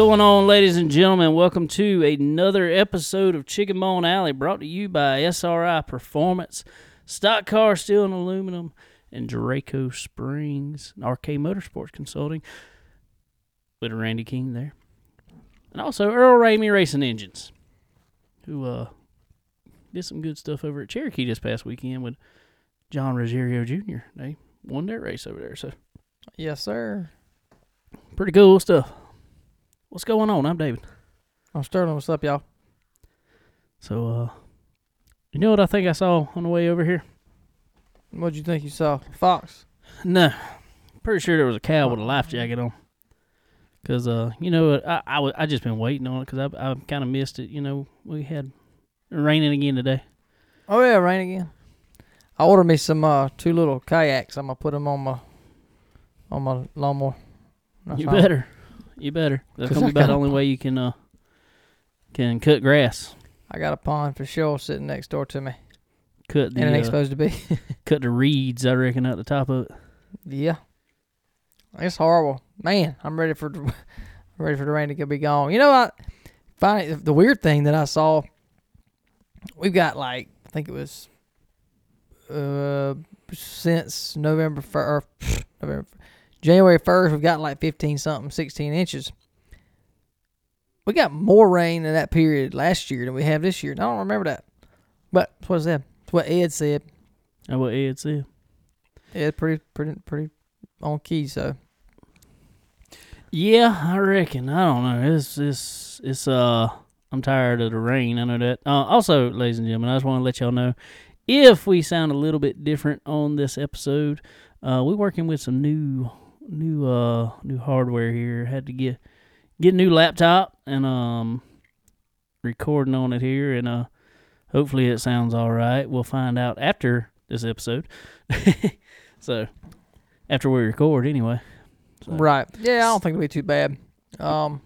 going on, ladies and gentlemen? Welcome to another episode of Chicken Bone Alley brought to you by SRI Performance, Stock Car Steel and Aluminum, and Draco Springs, and RK Motorsports Consulting with Randy King there. And also Earl Ramey Racing Engines, who uh, did some good stuff over at Cherokee this past weekend with John Rogerio Jr. They won their race over there, so Yes, sir. pretty cool stuff. What's going on? I'm David. I'm Sterling. What's up, y'all? So, uh, you know what I think I saw on the way over here? What'd you think you saw? Fox. No, pretty sure there was a cow with a life jacket on. Cause, uh, you know, I I, just been waiting on it because I've I've kind of missed it. You know, we had raining again today. Oh yeah, rain again. I ordered me some uh two little kayaks. I'm gonna put them on my on my lawnmower. That's you better, you better. That's gonna be about the only way you can uh can cut grass, I got a pond for sure sitting next door to me, cut the and it ain't uh, supposed to be. cut the reeds. I reckon at the top of it. yeah, it's horrible, man. I'm ready for the- ready for the rain to go be gone. You know what? Finally, the weird thing that I saw. We've got like I think it was uh since November fir- or November January first, we've got like fifteen something, sixteen inches. We got more rain in that period last year than we have this year. And I don't remember that, but that's what it said. It's what Ed said. That's what Ed said. Ed pretty pretty pretty on key. So Yeah, I reckon. I don't know. It's it's it's uh I'm tired of the rain. I know that. Uh, also, ladies and gentlemen, I just want to let y'all know if we sound a little bit different on this episode, uh, we're working with some new new uh new hardware here. Had to get get a new laptop and um recording on it here and uh hopefully it sounds all right. We'll find out after this episode. so after we record anyway. So- right, yeah, I don't think it'll be too bad. Um,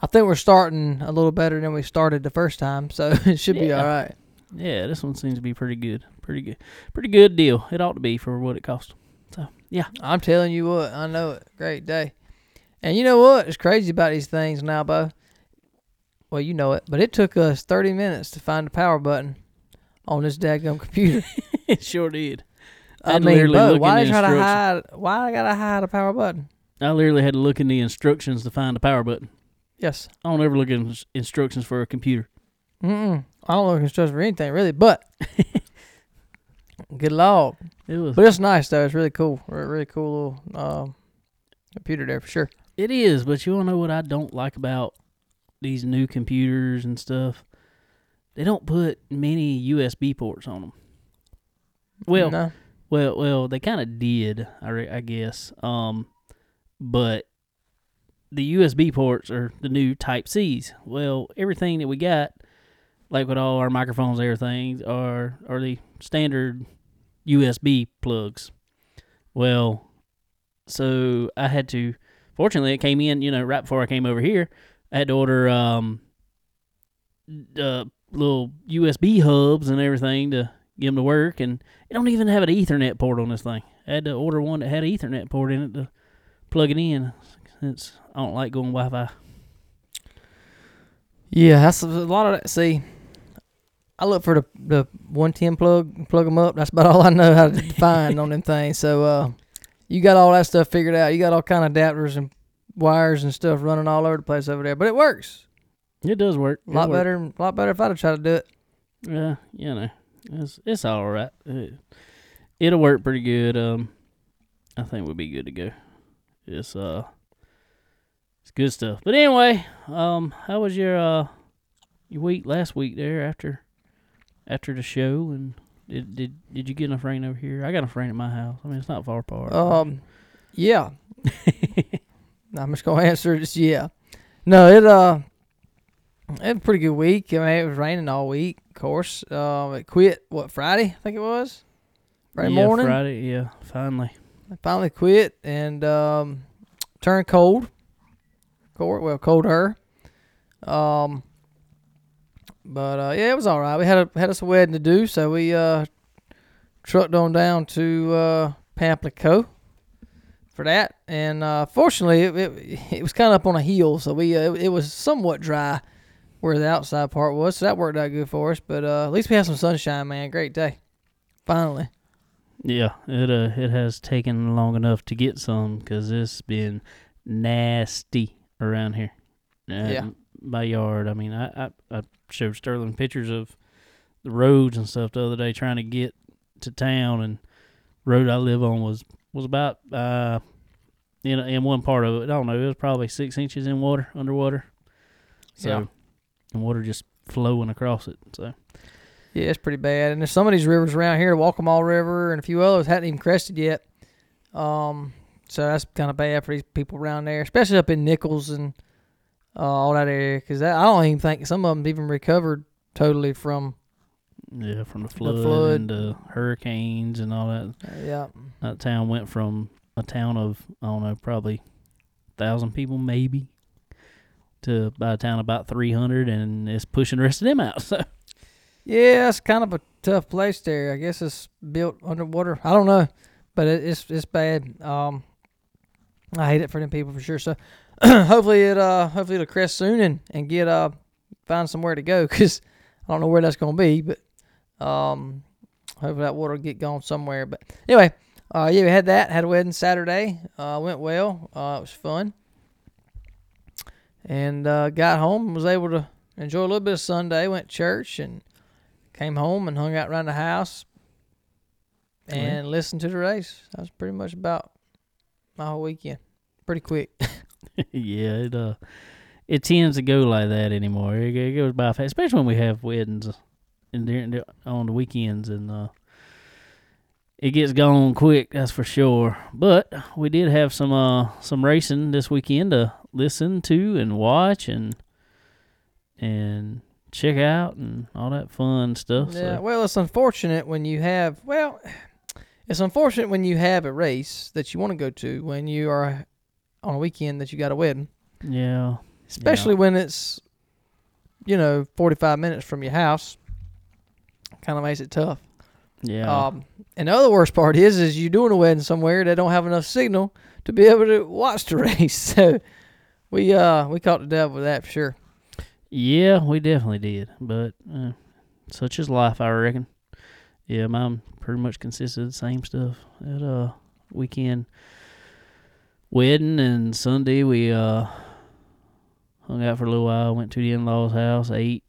I think we're starting a little better than we started the first time, so it should be all right. Yeah, this one seems to be pretty good. Pretty good. Pretty good deal. It ought to be for what it cost. So, yeah. I'm telling you what, I know it. Great day. And you know what? It's crazy about these things now, Bo. Well, you know it, but it took us 30 minutes to find the power button on this daggum computer. it sure did. I I mean, Bo, why try to hide? Why I gotta hide a power button? I literally had to look in the instructions to find the power button. Yes. I don't ever look in instructions for a computer. Mm-mm. I don't look instructions for anything really, but good lord. It was. But it's nice though. It's really cool. Really cool little um, computer there for sure. It is, but you want to know what I don't like about these new computers and stuff? They don't put many USB ports on them. Well, no. Well, well, they kind of did, I, re- I guess. Um, but the USB ports are the new Type C's. Well, everything that we got, like with all our microphones, and everything, are are the standard USB plugs. Well, so I had to. Fortunately, it came in. You know, right before I came over here, I had to order um, uh, little USB hubs and everything to get them to work, and it don't even have an Ethernet port on this thing. I had to order one that had an Ethernet port in it to plug it in. Since I don't like going Wi-Fi. Yeah, that's a lot of that. See, I look for the the one ten plug, plug them up. That's about all I know how to find on them things. So, uh, you got all that stuff figured out. You got all kind of adapters and wires and stuff running all over the place over there. But it works It does work. a lot better, a lot better if I'd have tried to do it. Yeah, you know, it's it's all right. It, it'll work pretty good. Um, I think we'll be good to go. It's uh, it's good stuff. But anyway, um, how was your uh, your week last week there after after the show and did did did you get enough rain over here? I got enough rain at my house. I mean, it's not far apart. Um, yeah. I'm just gonna answer just yeah. No, it uh, it was a pretty good week. I mean, it was raining all week, of course. Um, it quit what Friday? I think it was Friday yeah, morning. Friday, yeah, finally. I finally quit and um, turned cold. Cold, well, colder. Um, but uh, yeah, it was all right. We had a had us a wedding to do, so we uh trucked on down to uh, Pamplico for that. And uh, fortunately, it, it, it was kind of up on a hill, so we uh, it, it was somewhat dry where the outside part was. So that worked out good for us. But uh, at least we had some sunshine, man. Great day. Finally. Yeah, it uh it has taken long enough to get some because it's been nasty around here. Uh, Yeah. My yard. I mean, I, I I showed Sterling pictures of the roads and stuff the other day trying to get to town, and road I live on was was about uh in in one part of it. I don't know. It was probably six inches in water underwater. So, Yeah. and water just flowing across it. So Yeah, it's pretty bad. And there's some of these rivers around here, the Waccamaw River and a few others, hadn't even crested yet. Um, so that's kind of bad for these people around there, especially up in Nichols and uh, all that area. Because I don't even think some of them even recovered totally from. yeah, from the flood, flood. and the hurricanes and all that. Uh, yeah, That town went from a town of I don't know, probably thousand people maybe, to about a town about three hundred, and it's pushing the rest of them out. So yeah, it's kind of a tough place there. I guess it's built underwater. I don't know, but it, it's it's bad. Um, I hate it for them people for sure. So hopefully it uh hopefully it'll crest soon and and get uh find somewhere to go because I don't know where that's gonna be, but um hopefully that water will get gone somewhere. But anyway, uh yeah we had that had a wedding Saturday. Uh went well. Uh it was fun. And uh got home was able to enjoy a little bit of Sunday. Went to church and came home and hung out around the house and listened to the race. That was pretty much about my whole weekend. Pretty quick. yeah, it uh, it tends to go like that anymore. It, it goes by fast, especially when we have weddings and during on the weekends, and uh, it gets gone quick. That's for sure. But we did have some uh some racing this weekend to listen to and watch and and check out and all that fun stuff. Yeah, So, well, it's unfortunate when you have well, it's unfortunate when you have a race that you want to go to when you are on a weekend that you got a wedding, yeah, especially when it's you know forty five minutes from your house. Kind of makes it tough. yeah, Um, and the other worst part is, is you're doing a wedding somewhere that don't have enough signal to be able to watch the race. So we uh we caught the devil with that for sure. Yeah, we definitely did. But uh, such is life, I reckon. Yeah, mine pretty much consisted of the same stuff. At uh weekend wedding and Sunday we uh hung out for a little while, went to the in law's house, ate.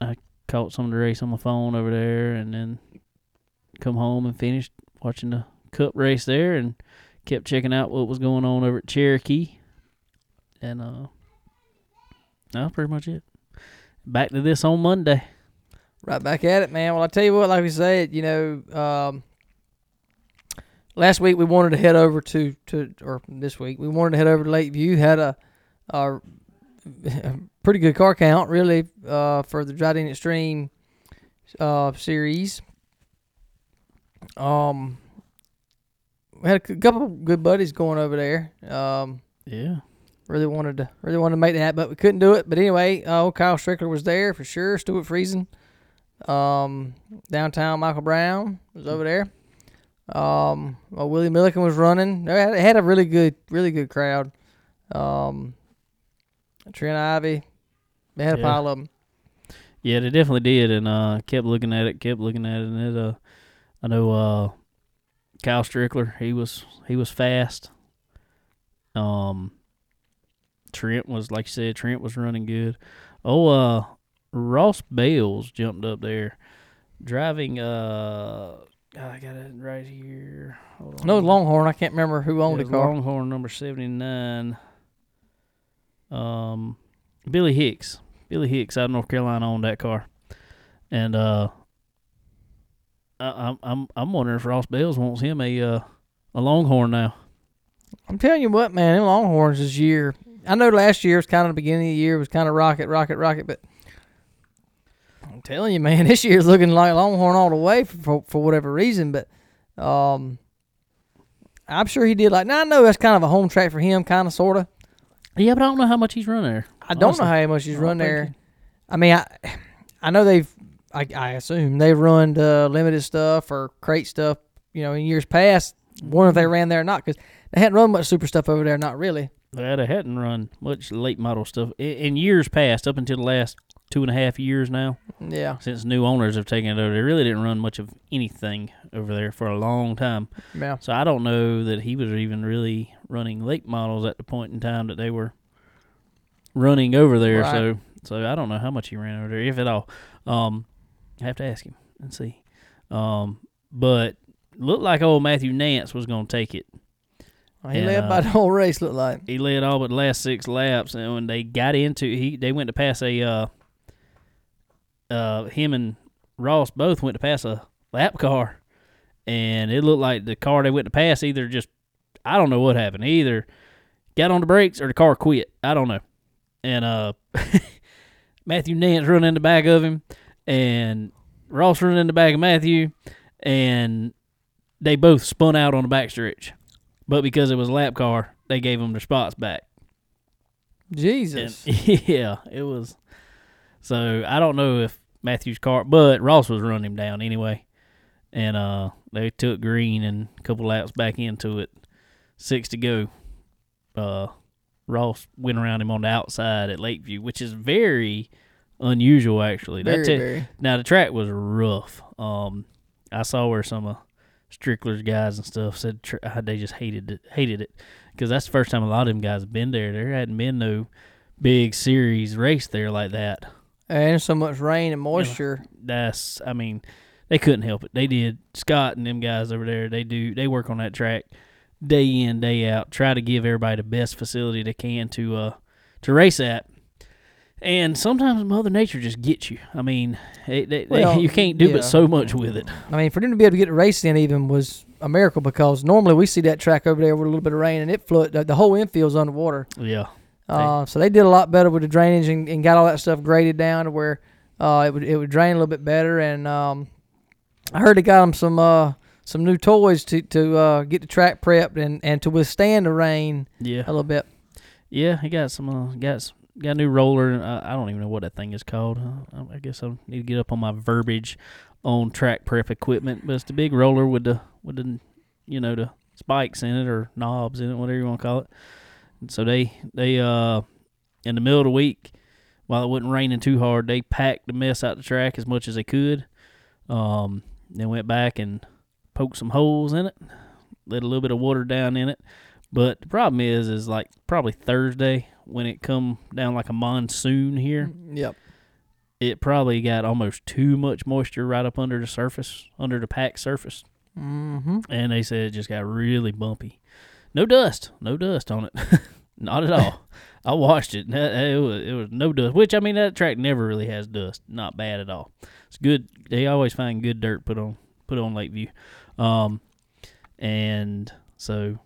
I caught some of the race on my phone over there and then come home and finished watching the cup race there and kept checking out what was going on over at Cherokee. And uh that was pretty much it. Back to this on Monday. Right back at it, man. Well, I tell you what, like we said, you know, um, last week we wanted to head over to, to or this week we wanted to head over to Lakeview. Had a, a pretty good car count, really, uh, for the Drydene Extreme uh, series. Um, we had a couple of good buddies going over there. Um, Yeah. really wanted to really wanted to make that, happen but we couldn't do it. But anyway, uh, old Kyle Strickler was there for sure. Stuart Friesen, um, downtown Michael Brown was over there. Um, well, Willie Milliken was running. They had, had a really good, really good crowd. Um, Trent Ivey, they had a Yeah. pile of them. Yeah, they definitely did, and uh, kept looking at it, kept looking at it, and it. Uh, I know uh, Kyle Strickler, he was he was fast. Um, Trent was like you said, Trent was running good. Oh, uh, Ross Bailes jumped up there, driving. Uh, I got it right here. Hold on. No Longhorn. I can't remember who owned Yeah, the car. Longhorn number seventy nine. Um, Billy Hicks. Billy Hicks out of North Carolina owned that car, and uh, I, I'm I'm I'm wondering if Ross Bailes wants him a uh, a Longhorn now. I'm telling you what, man, them Longhorns this year. I know last year was kind of the beginning of the year was kind of rocket, rocket, rocket, but I'm telling you, man, this year's looking like Longhorn all the way for for, for whatever reason. But um, I'm sure he did like. Now I know that's kind of a home track for him, kind of, sort of. Yeah, but I don't know how much he's run there. I don't know how much he's run there. I mean, I I know they've. I, I assume they've run uh, limited stuff or crate stuff. You know, in years past, wonder if they ran there or not. Because They hadn't run much super stuff over there, not really. They hadn't run much late model stuff in years past, up until the last two and a half years now, Yeah, since new owners have taken it over. They really didn't run much of anything over there for a long time. yeah. So I don't know that he was even really running late models at the point in time that they were running over there. Right. So so I don't know how much he ran over there, if at all. Um, I have to ask him and see. Um, but looked like old Matthew Nance was going to take it. He And, led uh, by the whole race. Looked like. He led all but the last six laps, and when they got into he, they went to pass a uh, uh, him and Ross both went to pass a lap car, and it looked like the car they went to pass either just I don't know what happened. He either got on the brakes or the car quit. I don't know. And uh, Matthew Nance running in the back of him, and Ross running in the back of Matthew, and they both spun out on the backstretch. But because it was a lap car, they gave them their spots back. And Jesus. yeah, it was. So I don't know if Matthew's car, but Ross was running him down anyway, and uh, they took green and a couple laps back into it. Six to go. Uh, Ross went around him on the outside at Lakeview, which is very unusual actually. very, very. Now the track was rough. Um, I saw where some of Strickler's guys and stuff said tr- how they just hated it, hated it, because that's the first time a lot of them guys have been there. There hadn't been no big series race there like that. And so much rain and moisture. That's, I mean, they couldn't help it. They did. Scott and them guys over there, they do, they work on that track day in, day out. Try to give everybody the best facility they can to uh to race at. And sometimes Mother Nature just gets you. I mean, it, they, they- Well, you can't do yeah. but so much with it. I mean, for them to be able to get a race in even was a miracle because normally we see that track over there with a little bit of rain and it flood. The, the whole infield's underwater. Yeah. Uh, so they did a lot better with the drainage and, and got all that stuff graded down to where uh, it would it would drain a little bit better. And um, I heard they got them some uh, some new toys to to uh, get the track prepped and, and to withstand the rain Yeah. a little bit. Yeah, he got some. Uh, got s- got a new roller. and I, I don't even know what that thing is called. Uh, I, I guess I need to get up on my verbiage on track prep equipment. But it's the big roller with the with the you know the spikes in it or knobs in it, whatever you want to call it. So they they uh in the middle of the week while it wasn't raining too hard, they packed the mess out the track as much as they could. Um, then went back and poked some holes in it, let a little bit of water down in it. But the problem is, is like probably Thursday when it come down like a monsoon here, Yep. it probably got almost too much moisture right up under the surface, under the packed surface, Mm-hmm. and they said it just got really bumpy. No dust, no dust on it, not at all. I watched it. It was, it was no dust, which I mean that track never really has dust. Not bad at all. It's good. They always find good dirt put on put on Lakeview, um, and so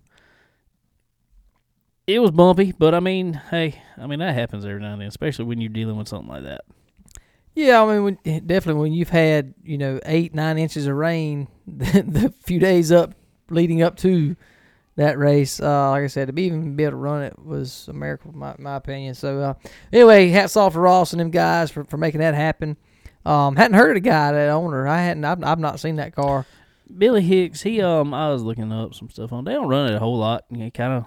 it was bumpy. But I mean, hey, I mean that happens every now and then, especially when you're dealing with something like that. Yeah, I mean, when, definitely when you've had you know eight nine inches of rain the, the few days up leading up to that race, uh, like I said, to be even be able to run it was a miracle, my my opinion. So uh, anyway, hats off to Ross and them guys for, for making that happen. Um, hadn't heard of the guy, that owner. I hadn't. I've, I've not seen that car. Billy Hicks, he um, I was looking up some stuff on. They don't run it a whole lot. He kind of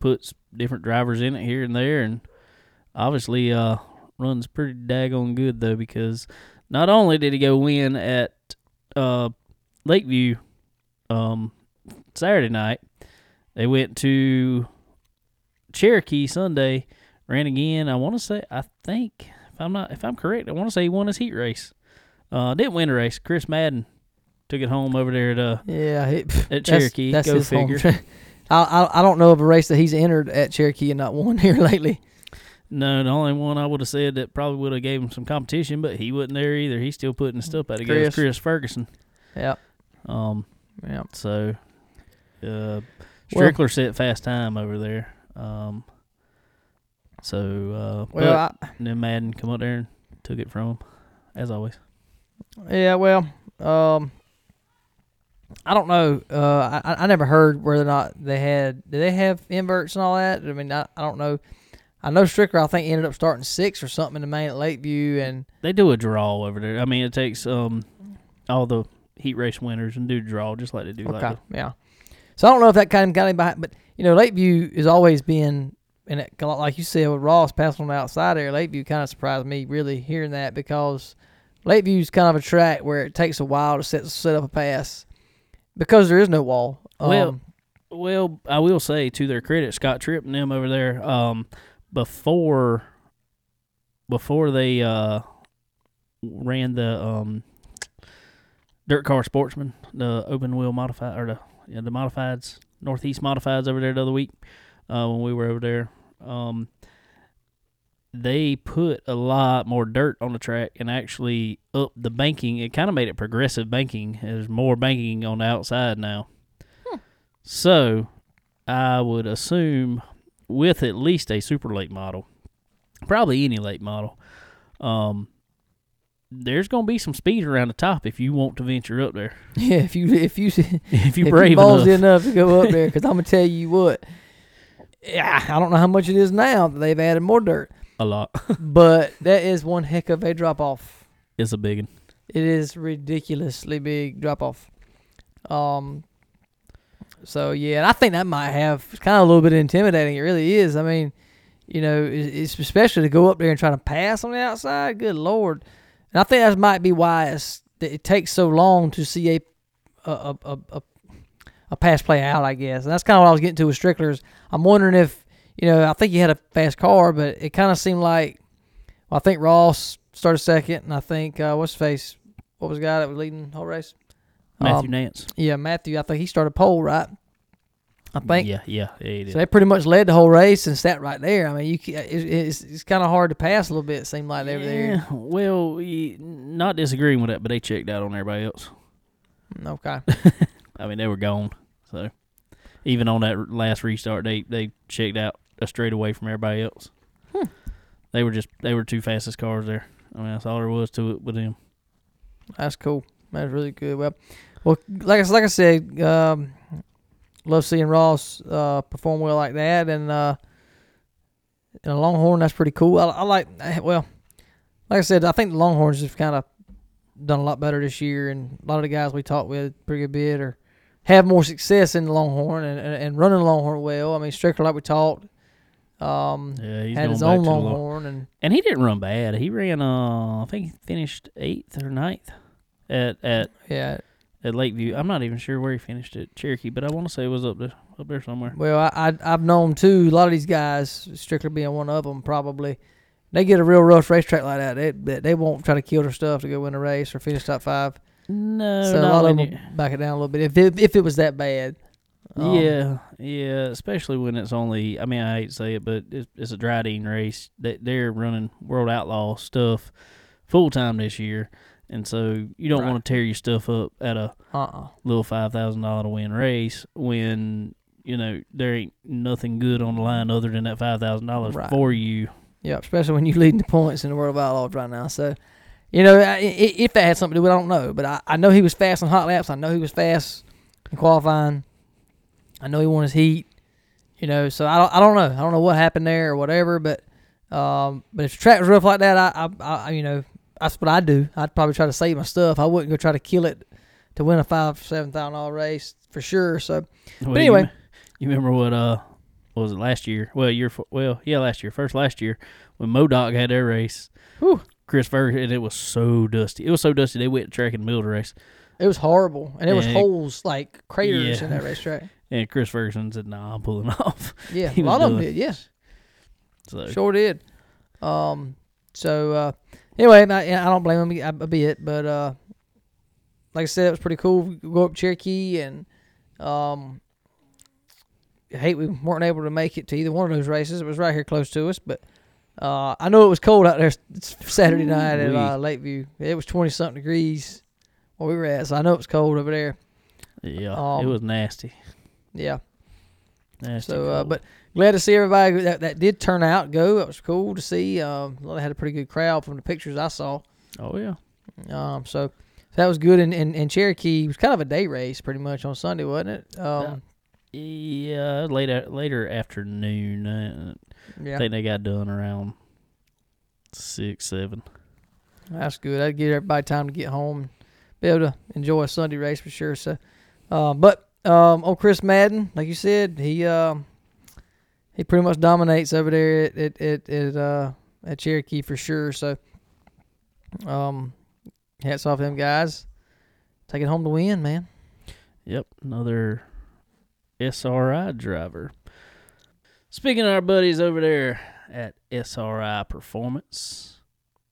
puts different drivers in it here and there, and obviously uh runs pretty daggone good though because not only did he go win at uh Lakeview um Saturday night, they went to Cherokee Sunday, ran again. I want to say I think if I'm not if I'm correct, I want to say he won his heat race. Uh, didn't win the race. Chris Madden took it home over there at uh, Yeah, he, at Cherokee. That's Go his home figure. track. I, I I don't know of a race that he's entered at Cherokee and not won here lately. No, the only one I would have said that probably would have gave him some competition, but he wasn't there either. He's still putting stuff out together. Chris. Chris Ferguson. Yep. Um, Yep. so uh, Well- Strickler set fast time over there. Um, so uh, Well, I, then Madden come up there and took it from him, as always. Yeah, well, um, I don't know. Uh, I I never heard whether or not they had. Did they have inverts and all that? I mean, I, I don't know. I know Strickler. I think ended up starting six or something in the main at Lakeview, and They do a draw over there. I mean, it takes um all the heat race winners and do draw just like they do like okay, the yeah. So I don't know if that kind of got him behind, but you know, Lakeview is always been, and it, like you said with Ross passing on the outside there, Lakeview kind of surprised me really hearing that because Lakeview's kind of a track where it takes a while to set set up a pass because there is no wall. Well, Um, Well, I will say to their credit, Scott Tripp and them over there, um, before before they uh, ran the um, dirt car sportsman, the open wheel modified or the yeah, the modifieds, northeast modifieds over there the other week uh, when we were over there. Um, they put a lot more dirt on the track and actually up the banking. It kind of made it progressive banking. There's more banking on the outside now. So, I would assume with at least a super late model, probably any late model, um, there's going to be some speed around the top if you want to venture up there. yeah, if you if you If you're if brave you ballsy enough. enough to go up there, because I'm gonna tell you what. Yeah, I don't know how much it is now that they've added more dirt, A lot. but that is one heck of a drop off. it's a big one. It is ridiculously big drop off. Um. So yeah, and I think that might have it's kind of a little bit intimidating. It really is. I mean, you know, it's especially to go up there and try to pass on the outside. Good lord! And I think that might be why it's, that it takes so long to see a a a, a, a, a pass play out. I guess and that's kind of what I was getting to with Strickler's. I'm wondering if you know I think he had a fast car, but it kind of seemed like well, I think Ross started second, and I think uh, what's his face? What was the guy that was leading the whole race? Matthew Um, Nance. Yeah, Matthew. I think he started pole, right? I think. Yeah, yeah, yeah. So they pretty much led the whole race and sat right there. I mean, you ca- it, it's it's kind of hard to pass a little bit. It seemed like they were there. Yeah, well, ye- not disagreeing with that, but they checked out on everybody else. Mm, Okay. I mean, they were gone. So even on that last restart, they they checked out a straight away from everybody else. Hmm. They were just they were two fastest cars there. I mean, that's all there was to it with them. That's cool. That's really good. Well, well, like I like I said, um, love seeing Ross uh, perform well like that, and uh, and a Longhorn. That's pretty cool. I, I like. Well, like I said, I think the Longhorns have kind of done a lot better this year, and a lot of the guys we talked with pretty good bit or have more success in the Longhorn and, and, and running Longhorn well. I mean, Strickler, like we talked, um, Yeah, he's had his own Long- Longhorn, and and he didn't run bad. He ran, uh, I think he finished eighth or ninth at at yeah. At Lakeview. I'm not even sure where he finished at Cherokee, but I want to say it was up there up there somewhere. Well, I, I I've known too. A lot of these guys, Strickler being one of them, probably they get a real rough racetrack like that. They they, they won't try to kill their stuff to go win a race or finish top five. No, so a not lot of them you- back it down a little bit if it, if it was that bad. Um, yeah, yeah, especially when it's only. I mean, I hate to say it, but it's, it's a Drydene race. They they're running World Outlaw stuff full time this year, and so you don't Right. want to tear your stuff up at a Uh-uh. little five thousand dollar to win race when you know there ain't nothing good on the line other than that five thousand dollars Right. for you. Yeah, especially when you're leading the points in the World of Outlaws right now. So, you know, I- i- if that had something to do with it, I don't know. But I, I know he was fast on hot laps. I know he was fast in qualifying. I know he won his heat. You know, so I don't, I don't know. I don't know what happened there or whatever. But, um, but if the track was rough like that, I, I, I, you know, that's what I do. I'd probably try to save my stuff. I wouldn't go try to kill it to win a five, seven thousand dollar race for sure. So, Well, anyway. you, you remember what uh what was it last year? Well, year well yeah last year, first last year when Modoc had their race. Whew. Chris Ferguson, and it was so dusty. It was so dusty they went track in the middle of the race. it was horrible, and it was holes like craters Yeah. in that racetrack. And Chris Ferguson said, "Nah, I'm pulling off." Yeah, a lot of them did. Yeah. So Sure did. Um. So uh, anyway, I, I don't blame him a, a bit, but uh, like I said, it was pretty cool. We go up Cherokee, and um, I hate we weren't able to make it to either one of those races. It was right here close to us, but uh, I know it was cold out there Saturday night at uh, Lakeview. It was twenty something degrees where we were at, so I know it was cold over there. yeah, it Um, was nasty. Yeah. Nasty. So, uh, but glad to see everybody that, that did turn out go. That was cool to see. Um, well, they had a pretty good crowd from the pictures I saw. oh yeah, Um, so that was good. And, and, and Cherokee was kind of a day race pretty much on Sunday, wasn't it? Um, yeah, later later afternoon. Uh, I yeah, think they got done around six seven. that's good. That'd give everybody time to get home and be able to enjoy a Sunday race for sure. So, uh, but Um, oh, Chris Madden, like you said, he um he pretty much dominates over there at at at, at uh at Cherokee for sure. So, um, hats off them guys. Take it home to win, man. Yep, another SRI driver. Speaking of our buddies over there at SRI Performance,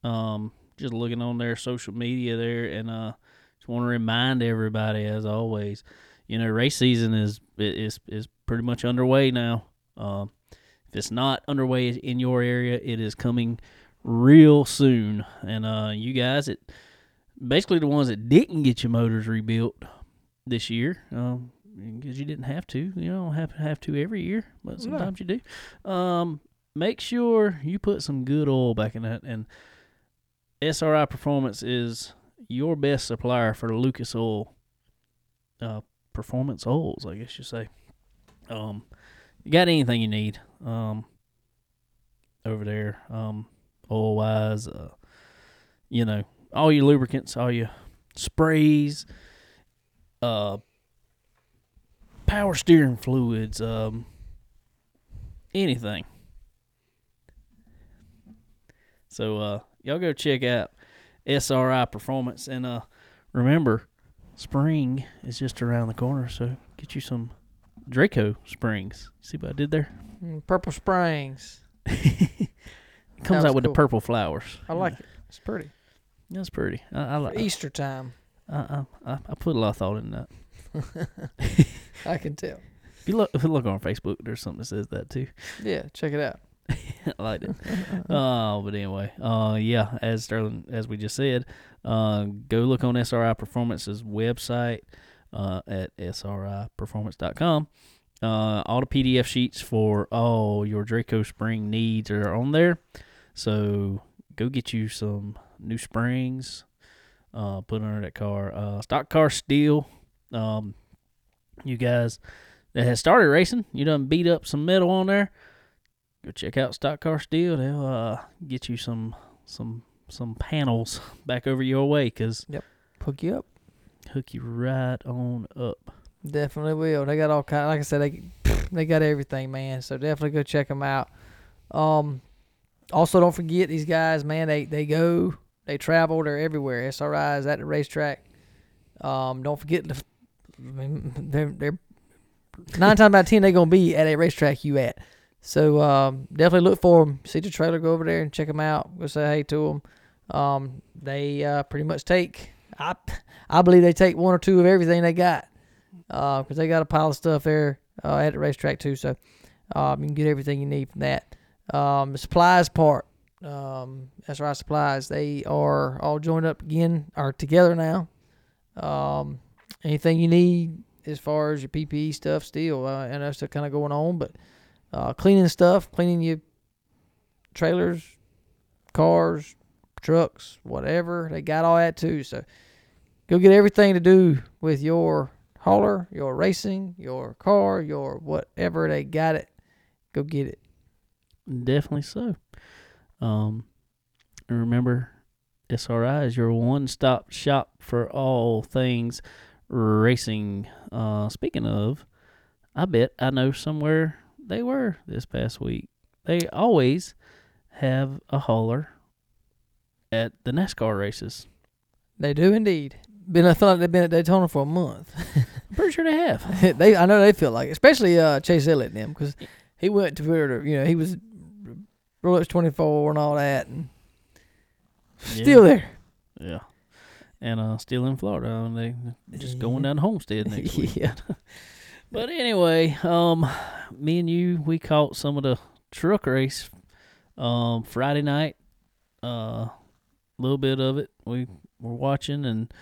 um, just looking on their social media there, and uh, just want to remind everybody, as always, you know, race season is is is pretty much underway now. Um, if it's not underway in your area, it is coming real soon. And uh, you guys, it basically the ones that didn't get your motors rebuilt this year, um, because you didn't have to. You don't have to have to every year, but sometimes you do. Um, make sure you put some good oil back in that. And SRI Performance is your best supplier for Lucas Oil, uh, performance oils, I guess you say. Um, you got anything you need, um, over there, um, oil wise, uh, you know, all your lubricants, all your sprays, uh, power steering fluids, um, anything. So uh, y'all go check out SRI Performance, and uh, remember, spring is just around the corner. So get you some Draco springs. See what I did there? Mm, Purple Springs. it comes out with cool. the purple flowers. I like it. It's pretty. That's pretty. I, I like. Easter time. I, I, I put a lot of thought in that. I can tell. If you look, if you look on Facebook, there's something that says that too. Yeah, check it out. I liked it. Oh, but anyway, uh, yeah, as Sterling, as we just said, uh, go look on SRI Performance's website uh, at sriperformance.com. Uh, all the PDF sheets for all your Draco spring needs are on there. So go get you some new springs, uh, put under that car. Uh, stock car steel. Um, you guys that has started racing, you done beat up some metal on there go check out Stock Car Steel. They'll uh, get you some some some panels back over your way because yep, Hook you up. Hook you right on up. Definitely will. They got all kind. Like I said, they they got everything, man. So definitely go check them out. Um, also don't forget these guys, man. They they go, they travel, they're everywhere. SRI is at the racetrack. Um, don't forget the. They're they're nine times out of ten they're gonna be at a racetrack you at. So um, definitely look for them. See the trailer, go over there and check them out. Go say hey to them. Um, they uh, pretty much take. I I believe they take one or two of everything they got because they got a pile of stuff there uh, at the racetrack too. So um, you can get everything you need from that. Um, the supplies part, um, right. Supplies, they are all joined up again, are together now. Um, anything you need as far as your PPE stuff, still, uh, and that's still kind of going on, but uh, cleaning stuff, cleaning your trailers, cars, trucks, whatever, they got all that too. So go get everything to do with your hauler, your racing, your car, your whatever they got it. Go get it. Definitely so. Um, and remember, SRI is your one-stop shop for all things racing. Uh, speaking of, I bet I know somewhere they were this past week. They always have a hauler at the NASCAR races. They do indeed. Been I thought they've been at Daytona for a month. I'm pretty sure they have. they I know they feel like, it, especially uh, Chase Elliott and them, because he went to where you know he was Rolex twenty four and all that, and still there. Yeah. And uh, still in Florida. and they just going down to Homestead next week. yeah. But anyway, um, me and you, we caught some of the truck race, um, Friday night. Uh, a little bit of it we were watching, and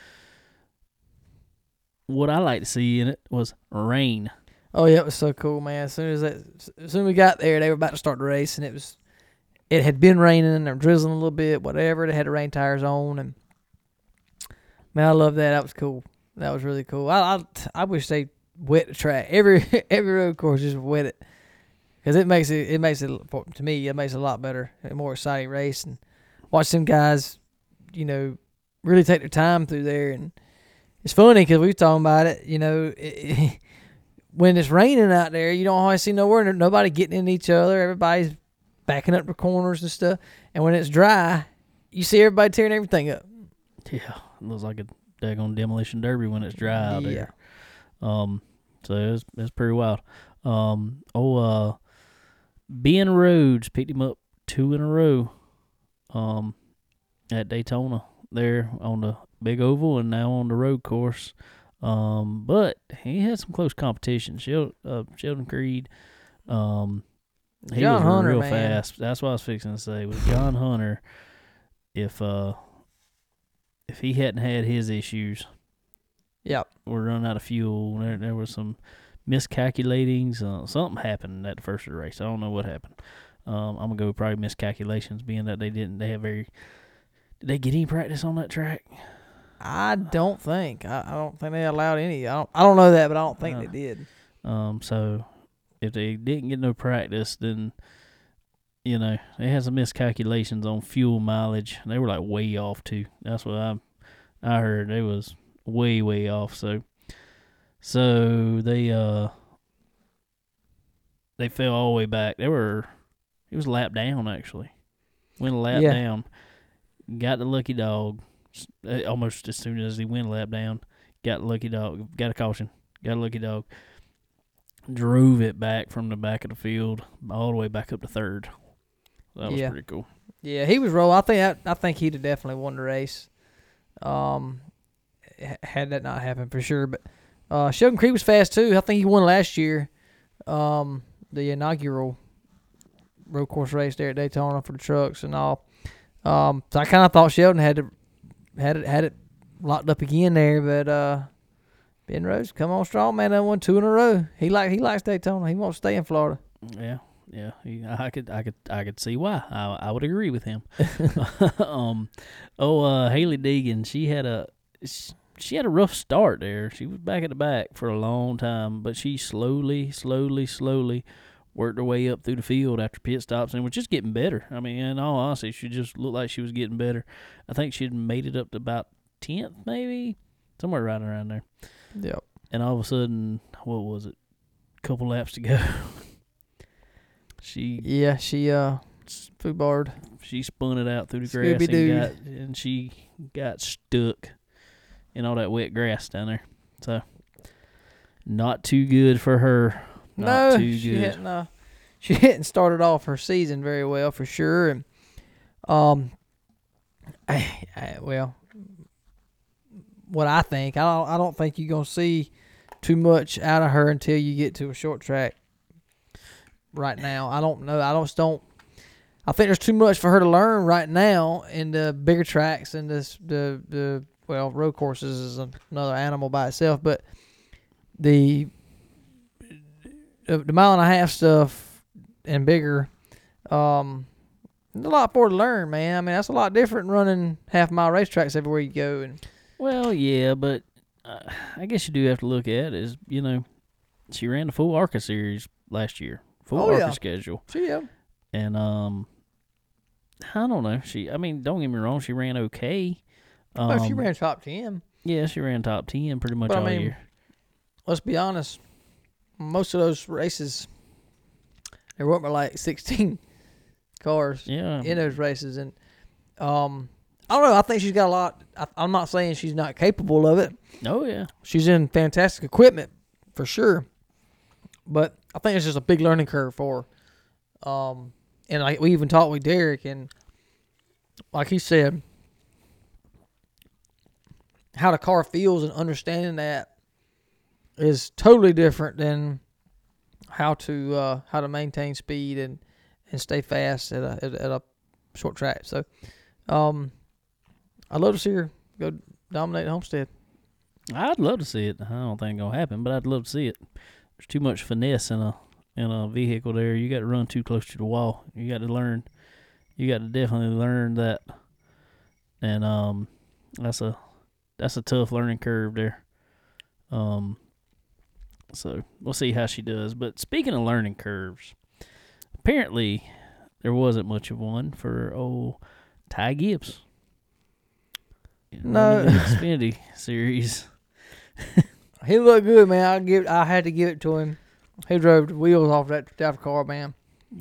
what I like to see in it was rain. Oh yeah, it was so cool, man. As soon as that, as soon as we got there, they were about to start the race, and it was, it had been raining or drizzling a little bit, whatever. They had the rain tires on, and man, I love that. That was cool. That was really cool. I I, I wish they wet the track. Every every road course just wet it, because it makes it it makes it to me it makes it a lot better, a more exciting race, and watch them guys, you know, really take their time through there and it's funny because we were talking about it. You know, it, when it's raining out there, you don't always see nowhere nobody getting in each other. Everybody's backing up the corners and stuff. And when it's dry, you see everybody tearing everything up. Yeah, it looks like a daggone demolition derby when it's dry out Yeah. there. Um, so it's it's pretty wild. Um, oh, uh, Ben Rhodes picked him up two in a row. Um, at Daytona there on the big oval and now on the road course. Um, but he had some close competition. Sheldon, uh, Sheldon Creed, um, he John was Hunter, real man. fast. That's what I was fixing to say. With John Hunter, if uh, if he hadn't had his issues, Yep. we're running out of fuel. There, there was some miscalculatings. Uh, something happened at the first of the race. I don't know what happened. Um, I'm gonna go probably miscalculations, being that they didn't. They have very. Did they get any practice on that track? I don't think. I, I don't think they allowed any. I don't. I don't know that, but I don't think Uh, they did. Um, so if they didn't get no practice, then you know they had some miscalculations on fuel mileage. They were like way off too. That's what I I heard. They was way way off. So so they uh they fell all the way back. They were it was lap down actually. Went a lap Yeah. down. Got the lucky dog uh, almost as soon as he went lap down. Got the lucky dog. Got a caution. Got a lucky dog drove it back from the back of the field all the way back up to third. That was Yeah. pretty cool. Yeah, he was roll. I think. I, I think he'd have definitely won the race. Um, had that not happened for sure. But uh, Sheldon Creed was fast too. I think he won last year. Um, the inaugural road course race there at Daytona for the trucks and all. Um, so I kind of thought Sheldon had it, had it had it locked up again there, but uh, Ben Rhodes, come on strong, man. That won two in a row. He like he likes Daytona. He wants to stay in Florida. Yeah, yeah. he- I could, I could, I could see why. I, I would agree with him. um, oh, uh, Hailie Deegan, she had a, sh- she had a rough start there. She was back at the back for a long time, but she slowly, slowly, slowly worked her way up through the field after pit stops and was just getting better. I mean, in all honesty, she just looked like she was getting better. I think she had made it up to about tenth, maybe somewhere right around there. Yep. and all of a sudden, what was it? A couple laps to go. she Yeah, she uh, foobarred. she spun it out through the grass and got and she got stuck in all that wet grass down there. So not too good for her. Not no, too she good. hadn't. Uh, she hadn't started off her season very well for sure, and um, I, I, well, what I think, I don't, I don't think you're gonna see too much out of her until you get to a short track. Right now, I don't know. I don't don't. I think there's too much for her to learn right now in the bigger tracks and this the the well road courses is another animal by itself, but the the mile and a half stuff and bigger, um, there's a lot more to learn, man. I mean, that's a lot different than running half mile racetracks everywhere you go. And Well, yeah, but uh, I guess you do have to look at it as you know, she ran the full ARCA series last year, full Oh, ARCA yeah. schedule, so yeah, and um, I don't know. She, I mean, don't get me wrong, she ran okay. Um, well, she ran top ten. Yeah, she ran top ten pretty much But I all mean, year. Let's be honest, most of those races, there weren't but like sixteen cars Yeah, in those races, and um, I don't know. I think she's got a lot. I, I'm not saying she's not capable of it. oh yeah, she's in fantastic equipment for sure. But I think it's just a big learning curve for her. Um, and like we even talked with Derek, and like he said, how the car feels and understanding that is totally different than how to uh, how to maintain speed and, and stay fast at a, at, at a short track. So, um, I'd love to see her go dominate Homestead. I'd love to see it. I don't think it's gonna happen, but I'd love to see it. There's too much finesse in a in a vehicle there. You got to run too close to the wall. You got to learn. You got to definitely learn that, and um, that's a that's a tough learning curve there. Um, so we'll see how she does. But speaking of learning curves, apparently there wasn't much of one for old Ty Gibbs. No. The Xfinity series. he looked good, man. I give. I had to give it to him. He drove the wheels off that that car, man.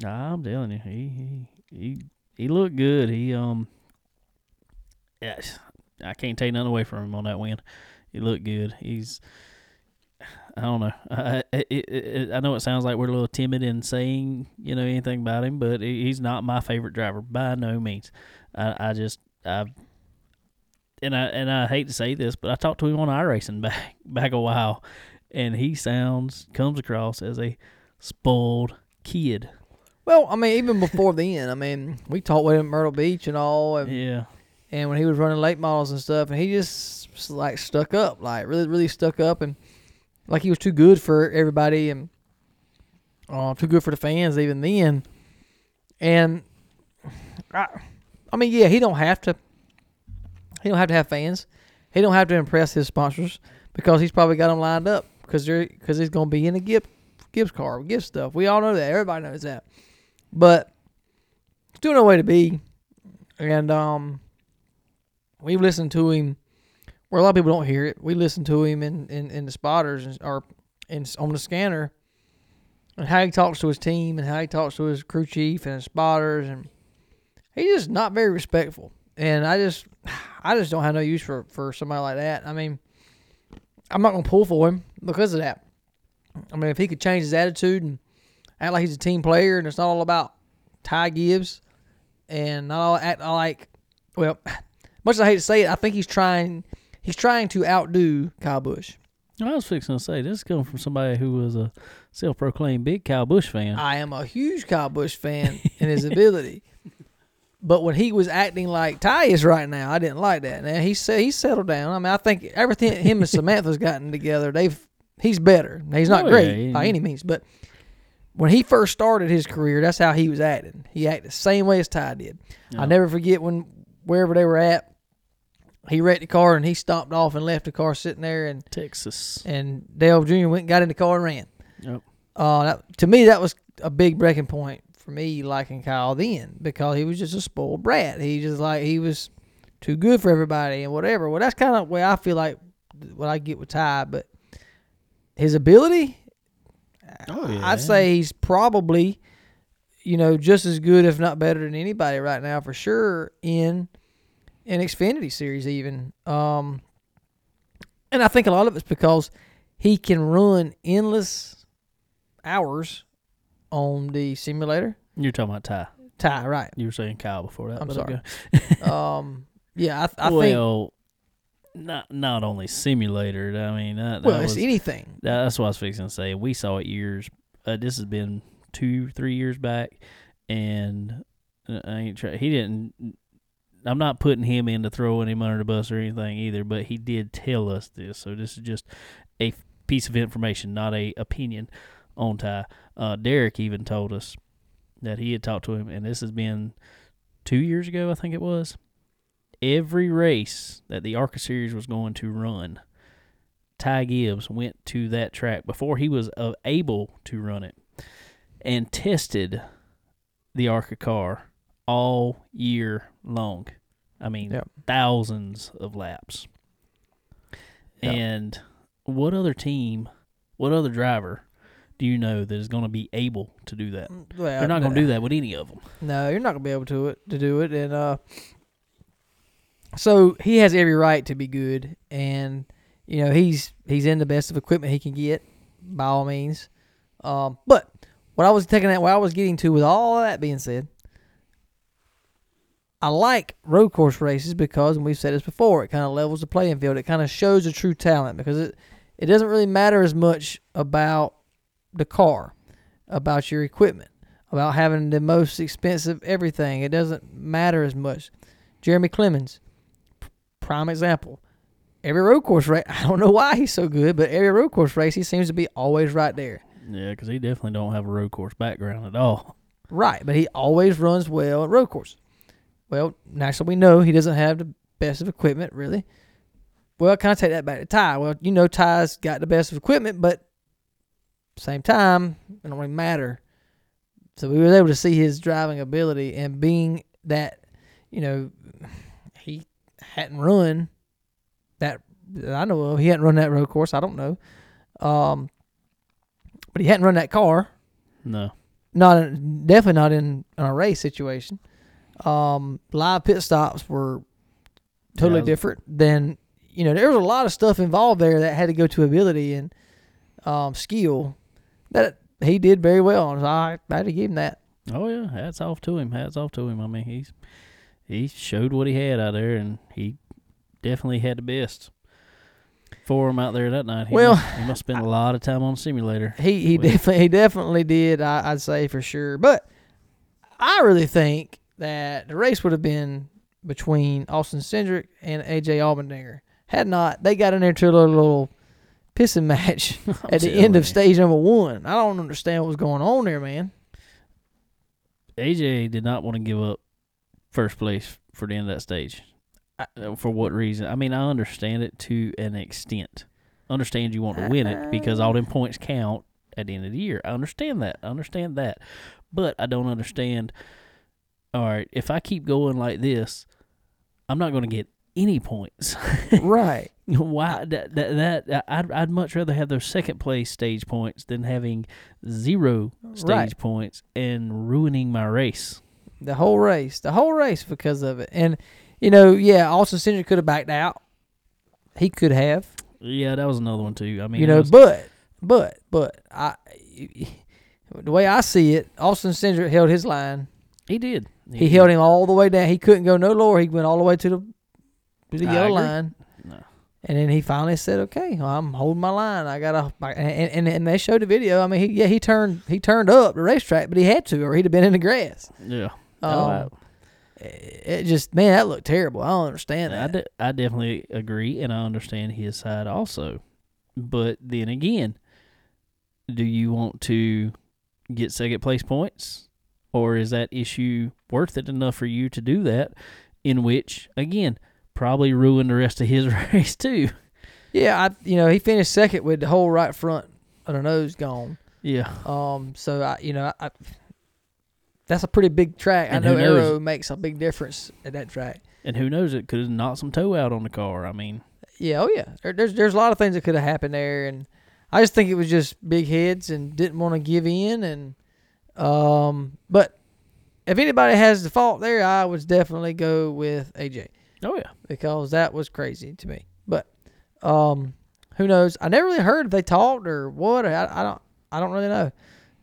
I'm telling you, he he he, he looked good. He um, yes, I can't take nothing away from him on that win. He looked good. He's I don't know. I, it, it, I know it sounds like we're a little timid in saying you know anything about him, but he's not my favorite driver by no means. I, I just I and I and I hate to say this, but I talked to him on iRacing back back a while, and he sounds comes across as a spoiled kid. Well, I mean, even before then, I mean, we talked with him at Myrtle Beach and all, and, Yeah, and when he was running late models and stuff, and he just like stuck up, like really, really stuck up, and like he was too good for everybody, and uh, too good for the fans even then. And I, I mean, yeah, he don't have to. He don't have to have fans. He don't have to impress his sponsors because he's probably got them lined up because they're because he's gonna be in a gift Gibbs car, Gibbs stuff. We all know that. Everybody knows that. But still no way to be. And um, we've listened to him where a lot of people don't hear it. We listen to him in, in, in the spotters or in on the scanner and how he talks to his team and how he talks to his crew chief and his spotters and he's just not very respectful. And I just I just don't have no use for, for somebody like that. I mean, I'm not gonna pull for him because of that. I mean, if he could change his attitude and act like he's a team player and it's not all about Ty Gibbs and not all act like well, much as I hate to say it, I think he's trying he's trying to outdo Kyle Busch. I was fixing to say this is coming from somebody who was a self-proclaimed big Kyle Busch fan. I am a huge Kyle Busch fan in his ability. But when he was acting like Ty is right now, I didn't like that. Now he said he settled down. I mean, I think everything him and Samantha's gotten together, they've he's better. He's not Oh, great yeah, by any means, but when he first started his career, that's how he was acting. He acted the same way as Ty did. Yeah. I never forget when wherever they were at, he wrecked the car and he stopped off and left the car sitting there, and Texas. and Dale Jr. went and got in the car and ran. Yep. Uh, that, to me, that was a big breaking point for me liking Kyle then because he was just a spoiled brat. He just like he was too good for everybody and whatever. Well, that's kind of where I feel like what I get with Ty, but his ability, Oh yeah. I'd say he's probably, you know, just as good, if not better than anybody right now for sure in an Xfinity series even. Um, and I think a lot of it's because he can run endless hours on the simulator. You're talking about Ty. Ty, right? You were saying Kyle before that. I'm sorry. um, yeah, I, I think. well, not not only simulator. I mean, that, that Well, was, it's anything. that- that's what I was fixing to say. We saw it years. Uh, this has been two, three years back, and uh, I ain't try, He didn't. I'm not putting him into throwing him under the bus or anything either, but he did tell us this. So this is just a piece of information, not a opinion on Ty. Uh, Derek even told us that he had talked to him, and this has been two years ago, I think it was. Every race that the ARCA series was going to run, Ty Gibbs went to that track before he was able to run it and tested the ARCA car all year long. I mean, Yep. thousands of laps. Yep. And what other team, what other driver do you know that is going to be able to do that? Well, They're not going to do that with any of them. No, you're not gonna be able to it to do it, and uh, so he has every right to be good, and you know he's he's in the best of equipment he can get by all means. Um, but what I was taking that, what I was getting to, with all that being said, I like road course races because, and we've said this before, it kind of levels the playing field. It kind of shows the true talent because it it doesn't really matter as much about the car, about your equipment about having the most expensive everything. It doesn't matter as much. Jeremy Clements, prime example. Every road course race, I don't know why he's so good, but every road course race, he seems to be always right there. Yeah, because he definitely don't have a road course background at all. Right, but he always runs well at road course. Well, naturally, we know he doesn't have the best of equipment, really. Well, can I take that back to Ty? Well, you know, Ty's got the best of equipment, but same time, it don't really matter. So we were able to see his driving ability and being that, you know, he hadn't run that that I know of. He hadn't run that road course. I don't know. Um, but he hadn't run that car. No. Not in, definitely not in, in a race situation. Um, live pit stops were totally Yeah. different than you know. There was a lot of stuff involved there that had to go to ability and um, skill that he did very well. And I, I had to give him that. Oh yeah, hats off to him. Hats off to him. I mean, he's he showed what he had out there, and he definitely had the best for him out there that night. He Well, must, he must spend a lot of time on the simulator. He he definitely he definitely did. I, I'd say for sure. But I really think that the race would have been between Austin Cindric and AJ Allmendinger had not they got in there to a little, pissing match at the end of stage number one. I don't understand what was going on there, man. AJ did not want to give up first place for the end of that stage. I- uh, For what reason? I mean, I understand it to an extent. Understand you want to win it because all them uh, points count at the end of the year. I understand that. I understand that. But I don't understand. All right, if I keep going like this, I'm not going to get any points. right. Why that, that that I'd I'd much rather have those second place stage points than having zero stage Right. points and ruining my race. The whole race. The whole race because of it. And you know, yeah, Austin Cindric could have backed out. He could have. Yeah, that was another one too. I mean, you know, was- but but but I the way I see it, Austin Cindric held his line. he did. He held him all the way down. He couldn't go no lower. He went all the way to the to the I yellow agree. line. No. And then he finally said, "Okay, well, I'm holding my line. I gotta." And, and and they showed the video. I mean, he, yeah, he turned he turned up the racetrack, but he had to, or he'd have been in the grass. Yeah. Um, Oh, it just man, that looked terrible. I don't understand I, that. de- I definitely agree, and I understand his side also. But then again, do you want to get second place points, or is that issue worth it enough for you to do that? In which, again, probably ruin the rest of his race too. Yeah, I you know he finished second with the whole right front of the nose gone. Yeah. Um, so I, you know, I, that's a pretty big track. And I know? Aero makes a big difference at that track. And who knows? It could have knocked some toe out on the car. I mean, Yeah, oh yeah. There, there's there's a lot of things that could have happened there, and I just think it was just big heads and didn't want to give in, and um, but if anybody has the fault there, I would definitely go with AJ oh yeah, because that was crazy to me. But um, who knows? I never really heard if they talked or what. Or I, I don't I don't really know.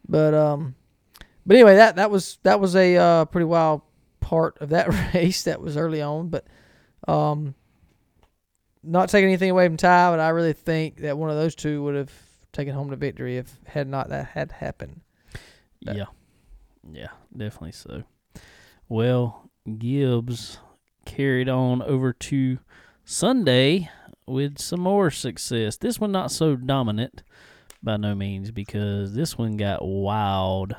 But um, but anyway, that that was that was a uh, pretty wild part of that race that was early on. But um, not taking anything away from Ty, but I really think that one of those two would have taken home the victory if had not that had happened. That- yeah, yeah, definitely so. Well, Gibbs carried on over to Sunday with some more success. This one not so dominant by no means because this one got wild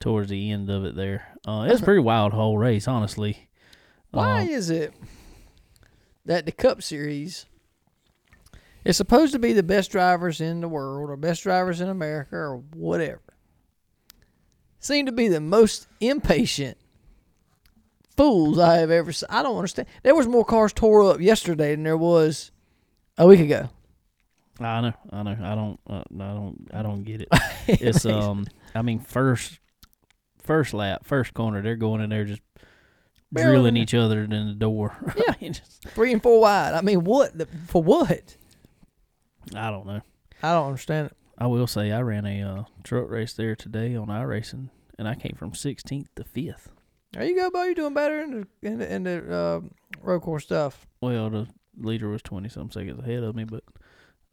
towards the end of it there. Uh, it was a pretty wild whole race, honestly. Why Um, is it that the Cup Series is supposed to be the best drivers in the world or best drivers in America or whatever? Seem to be the most impatient fools I have ever seen. I don't understand. There was more cars tore up yesterday than there was a week ago. I know, I know. I don't, uh, I don't, I don't get it. It's um, I mean, first, first lap, first corner, they're going in there just Barely. drilling each other in the door. Yeah. I, mean, just- three and four wide. I mean, what the, for what? I don't know. I don't understand it. I will say I ran a uh, truck race there today on iRacing, and I came from 16th to fifth. There you go, Bo. You're doing better in the in the, in the uh, road course stuff. Well, the leader was 20 some seconds ahead of me, but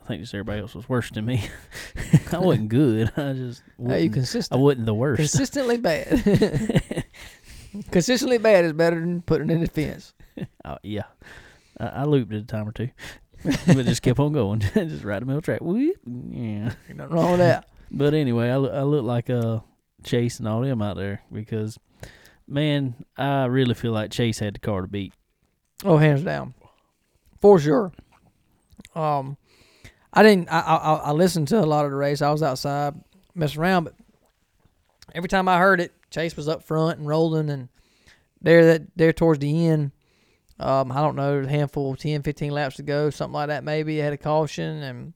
I think just everybody else was worse than me. I wasn't good. I just Hey, you wasn't, I wasn't the worst. Consistently bad. Consistently bad is better than putting in the fence. Uh, yeah, I, I looped it a time or two, but just kept on going, just right the middle track. Whoop. Yeah. Nothing wrong with that. But anyway, I, look- I look like uh Chase and all them out there because, man, I really feel like Chase had the car to beat. Oh, hands down, for sure. Um, I didn't. I, I I listened to a lot of the race. I was outside messing around, but every time I heard it, Chase was up front and rolling, and there that there towards the end, Um, I don't know, a handful, 10, 15 laps to go, something like that. Maybe had a caution, and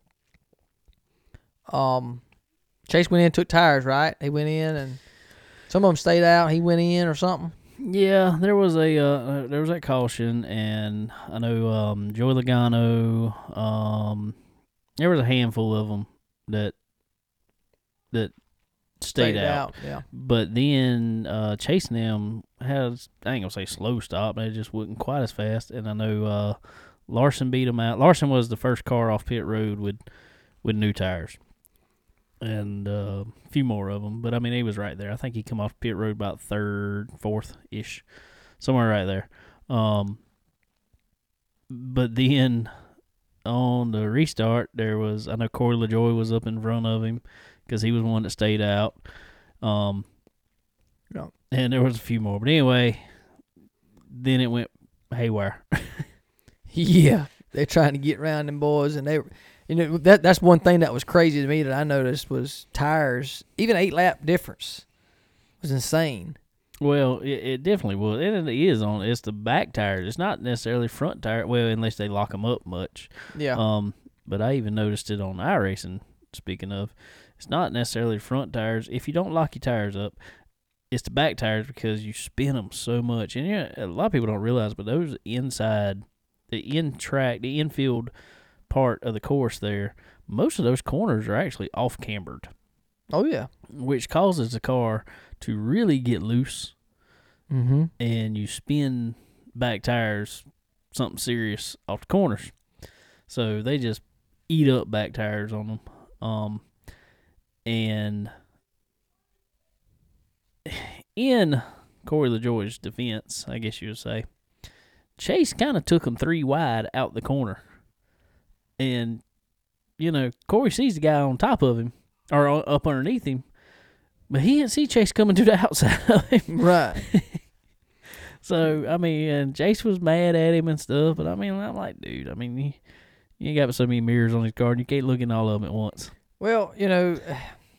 um, Chase went in, took tires. Right, he went in, and some of them stayed out. He went in or something. Yeah, there was a uh, uh, there was that caution, and I know um, Joey Logano. Um, there was a handful of them that that stayed, out. Yeah. But then uh, chasing them has I ain't gonna say slow stop, but it just wasn't quite as fast. And I know uh, Larson beat him out. Larson was the first car off pit road with with new tires, and uh, a few more of them. But I mean, he was right there. I think he come off pit road about third, fourth ish, somewhere right there. Um, but then on the restart, there was I know Corey LaJoie was up in front of him because he was one that stayed out. Um, Yeah. and there was a few more, but anyway, then it went haywire. Yeah, they're trying to get around them boys, and they, you know, that that's one thing that was crazy to me that I noticed was tires. Even eight lap difference was insane. well, it, it definitely was, and it is on. It's the back tires. It's not necessarily front tire. Well, unless they lock them up much. Yeah, Um, but I even noticed it on iRacing. Speaking of, it's not necessarily front tires. If you don't lock your tires up, it's the back tires because you spin them so much. And yeah, a lot of people don't realize, but those inside, the in track, the infield part of the course there, most of those corners are actually off cambered, oh yeah. which causes the car to really get loose Mm-hmm. and you spin back tires something serious off the corners. So they just eat up back tires on them. Um, and in Corey LaJoie's defense, I guess you would say, Chase kind of took him three wide out the corner. And, you know, Corey sees the guy on top of him or up underneath him, but he didn't see Chase coming to the outside of him. Right. So I mean, and Chase was mad at him and stuff, but I mean, I'm like, dude, I mean, you, you ain't got so many mirrors on his car, and you can't look in all of them at once. Well, you know,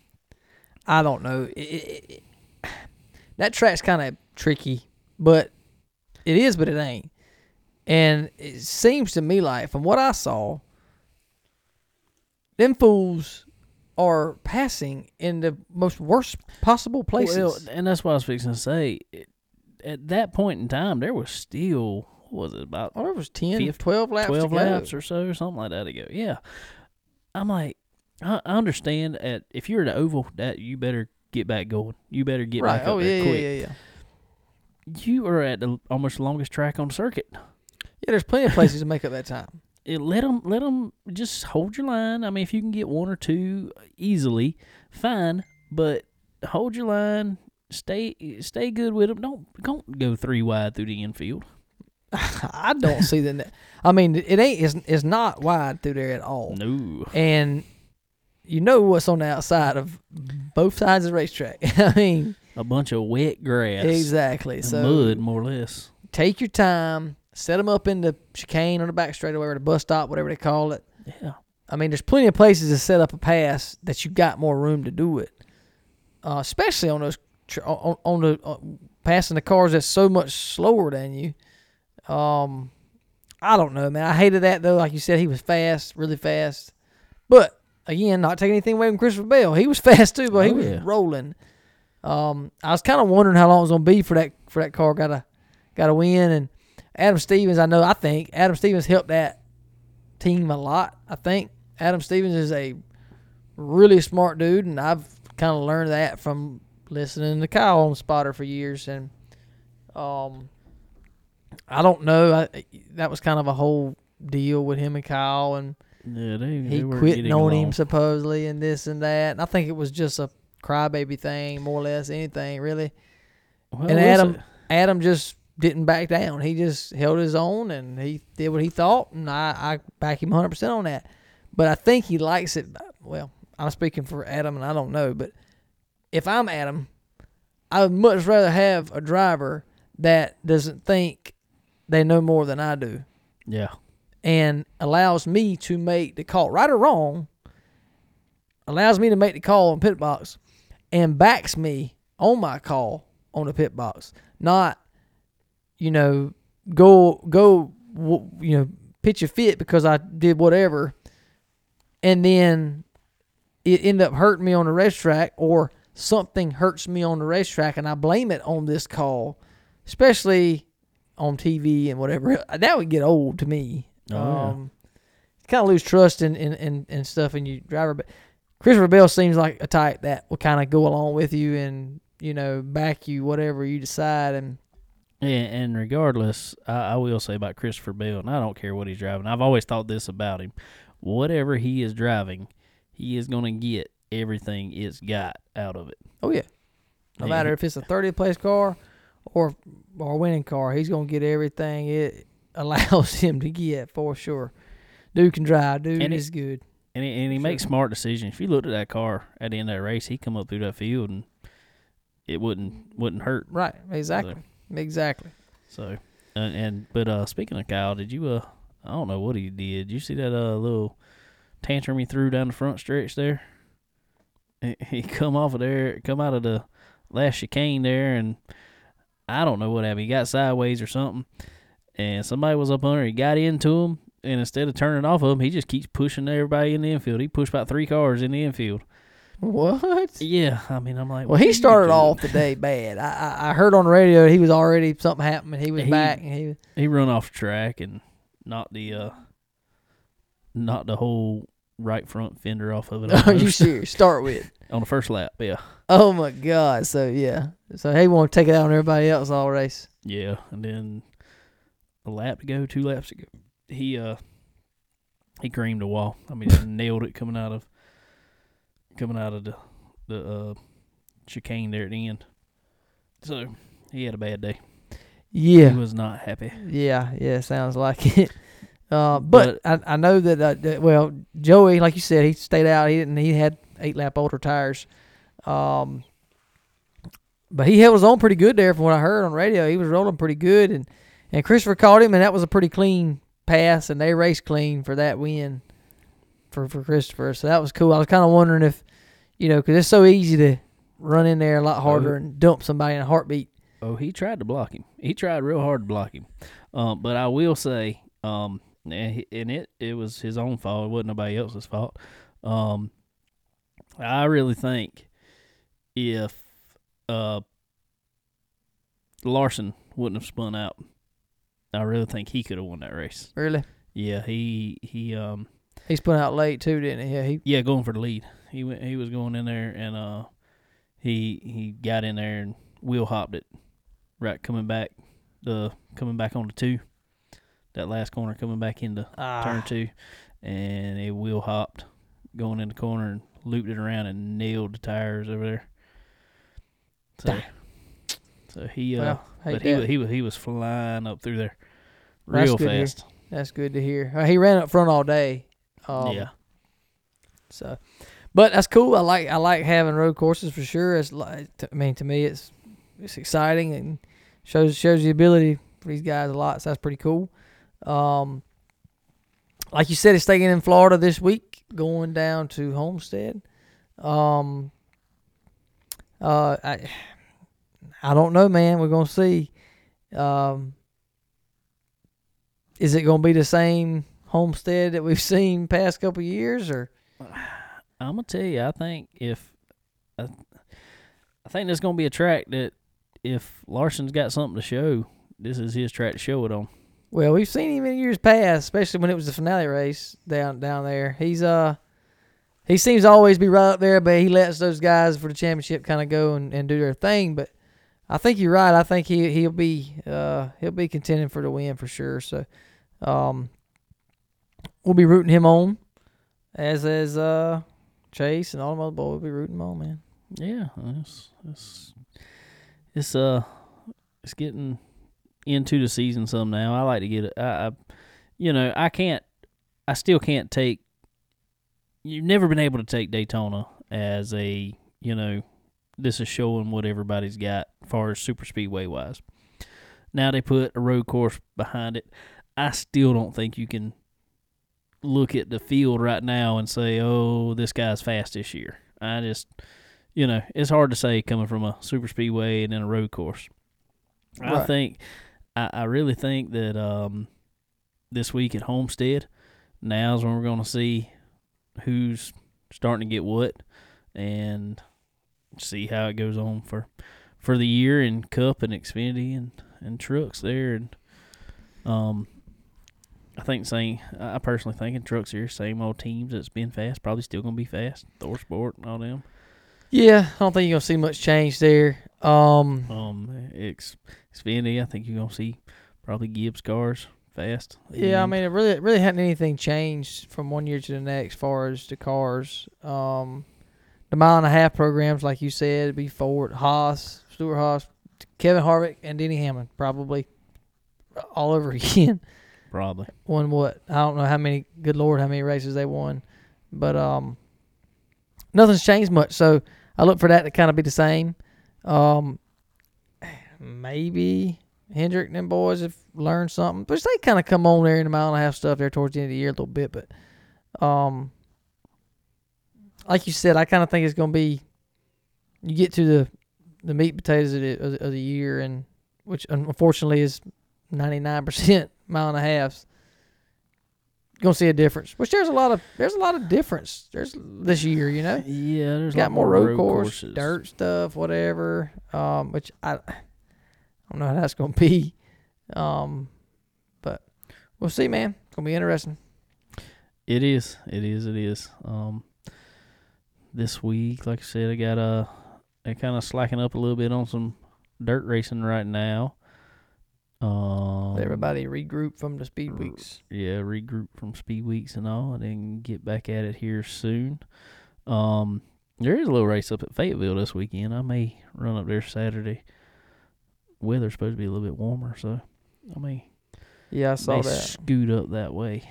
I don't know. It, it, it, that track's kind of tricky, but it is, but it ain't. And it seems to me like, from what I saw, them fools are passing in the most worst possible places. Well, and that's what I was fixing to say. At that point in time, there was still what was it about oh, there was 10, Fif- 12 laps twelve to go. laps or so, or something like that to go. Yeah, I'm like, I, I understand at if you're at the oval, that you better get back going. You better get right. back up Oh, there yeah, quick. yeah, yeah, yeah. You are at the almost longest track on the circuit. Yeah, there's plenty of places to make up that time. It, let them let them just hold your line. I mean, if you can get one or two uh, easily, fine. But hold your line. Stay stay good with them. Don't don't go three wide through the infield. I don't see that. I mean, it ain't. It's, it's not wide through there at all. No. and you know what's on the outside of both sides of the racetrack. I mean, A bunch of wet grass. exactly. So mud, more or less. take your time, set them up in the chicane or the back straightaway or the bus stop, whatever they call it. Yeah. I mean, there's plenty of places to set up a pass that you got more room to do it, uh, especially on those tr- on, on the uh, passing the cars that's so much slower than you. Um, I don't know, man. I hated that though. Like you said, he was fast, really fast. But again, not taking anything away from Christopher Bell, he was fast too, but he Oh, was yeah. rolling. Um, I was kind of wondering how long it was gonna be for that for that car got a got a win. And Adam Stevens, I know, I think Adam Stevens helped that team a lot. I think Adam Stevens is a really smart dude, and I've kind of learned that from listening to Kyle on Spotter for years. And um, I don't know, I, that was kind of a whole deal with him and Kyle, and Yeah, they, he they were quit on him supposedly, and this and that. And I think it was just a crybaby thing, more or less, anything really. Well, and Adam- see. Adam just didn't back down. He just held his own and he did what he thought, and I, I back him 100% on that. But I think he likes it. Well, I'm speaking for Adam, and I don't know, but if I'm Adam, I would much rather have a driver that doesn't think they know more than I do Yeah. and allows me to make the call, right or wrong, allows me to make the call on pit box and backs me on my call on the pit box. Not, you know, go go you know pitch a fit because I did whatever, and then it end up hurting me on the racetrack or something hurts me on the racetrack and I blame it on this call, especially on TV and whatever. That would get old to me. Oh, yeah. um, kind of lose trust in, in, in, in stuff in your driver. But Christopher Bell seems like a type that will kind of go along with you and, you know, back you whatever you decide. And Yeah, and regardless, I, I will say about Christopher Bell, and I don't care what he's driving. I've always thought this about him: whatever he is driving, he is going to get everything it's got out of it. oh, yeah. No He- matter if it's a 30th place car or, or a winning car, he's going to get everything it allows him to get for sure. Dude can drive. Dude And is good. and he, and he Sure. makes smart decisions. If you looked at that car at the end of that race, he come up through that field and it wouldn't wouldn't hurt. Right. Exactly. Exactly. So, and, and but uh, speaking of Kyle, did you uh, I don't know what he did. You see that uh little tantrum he threw down the front stretch there? He, he come off of there, come out of the last chicane there, and I don't know what happened. He got sideways or something, and somebody was up under. He got into him, and instead of turning off of him, he just keeps pushing everybody in the infield. He pushed about three cars in the infield. What? Yeah, I mean, I'm like, Well, he started off the day bad. I, I I heard on the radio he was already something happened. He was He- back and he he run off track and knocked the uh knocked the whole right front fender off of it Are you serious? Start with. on the first lap. Yeah, Oh my God! So yeah, so he want to take it out on everybody else all race. yeah, and then a lap to go, two laps to go. He uh he creamed a wall. I mean, nailed it coming out of coming out of the the uh chicane there at the end. So he had a bad day. Yeah, He was not happy. yeah, yeah. Sounds like it. Uh, but, I, I know that, uh, that well, Joey, like you said, he stayed out. He didn't. He had eight lap older tires. Um, but he held his own pretty good there, from what I heard on radio. He was rolling pretty good, and and Christopher caught him, and that was a pretty clean pass, and they raced clean for that win for for Christopher. So that was cool. I was kind of wondering if, you know, because it's so easy to run in there a lot harder and dump somebody in a heartbeat. Oh, he tried to block him. He tried real hard to block him. Um, but I will say, um, and, he, and it it was his own fault. It wasn't nobody else's fault. Um, I really think if uh Larson wouldn't have spun out, I really think he could have won that race. Really, Yeah, he he um he spun out late too, didn't he? Yeah, he yeah going for the lead. He went he was going in there and uh he he got in there and wheel hopped it right coming back the coming back on the two that last corner coming back into ah, turn two and it wheel hopped going in the corner and looped it around and nailed the tires over there. So Dang. so he uh well, but he was, he was he was flying up through there real hear. fast. That's good to hear. Uh, he ran up front all day. Um, yeah. So, but that's cool. I like I like having road courses for sure. It's like I mean to me it's it's exciting and shows shows the ability for these guys a lot. So that's pretty cool. Um, like you said, it's staying in Florida this week, going down to Homestead. Um, uh, I I don't know, man. We're gonna see. Um, is it gonna be the same Homestead that we've seen past couple years, or I'm gonna tell you, I think if I, I think there's gonna be a track that if Larson's got something to show, this is his track to show it on. Well, we've seen him in years past, especially when it was the finale race down down there. He's uh he seems to always be right up there, but he lets those guys for the championship kind of go and, and do their thing. But I think you're right. I think he he'll be uh he'll be contending for the win for sure. So um we'll be rooting him on as as uh Chase and all the other boys will be rooting him on, man. Yeah, it's it's it's uh it's getting into the season some now. I like to get it. I, I you know I can't. I still can't take. You've never been able to take Daytona as a you know this is showing what everybody's got as far as super speedway wise. Now they put a road course behind it. I still don't think you can look at the field right now and say, "Oh, this guy's fast this year." I just you know, it's hard to say coming from a super speedway and then a road course. I think I, I really think that um, this week at Homestead, now's when we're going to see who's starting to get what, and see how it goes on for for the year in Cup and Xfinity and and trucks there and um. I think same. I personally think in trucks here, same old teams that's been fast, probably still gonna be fast. ThorSport and all them. Yeah, I don't think you're gonna see much change there. Um, Um, X Xfinity, I think you're gonna see probably Gibbs cars fast. yeah, I mean, it really, it really hadn't anything changed from one year to the next, as far as the cars. Um, the mile and a half programs, like you said, be Ford, Haas, Stewart-Haas, Kevin Harvick, and Denny Hamlin, probably all over again. Probably. won what? I don't know how many. Good lord, how many races they won, but um, nothing's changed much. So I look for that to kind of be the same. Um, maybe Hendrick and them boys have learned something, but they kind of come on there in the mile and a half stuff there towards the end of the year a little bit. But um, like you said, I kind of think it's gonna be. You get to the the meat potatoes of the, of the year, and which unfortunately is ninety nine percent mile and a halves. You're gonna see a difference. Which there's a lot of there's a lot of difference. There's this year, you know. Yeah, there's a Got more road, course, courses. dirt stuff, whatever. Um, which I, I don't know how that's gonna be. Um, but we'll see, man. It's gonna be interesting. It is. It is. It is. Um, this week, like I said, I got uh, I kind of slacking up a little bit on some dirt racing right now. Um, everybody regroup from the speed weeks. yeah, regroup from speed weeks and all, and then get back at it here soon. Um, there is a little race up at Fayetteville this weekend. I may run up there Saturday. Weather's supposed to be a little bit warmer, so I may, Yeah, I saw that. scoot up that way.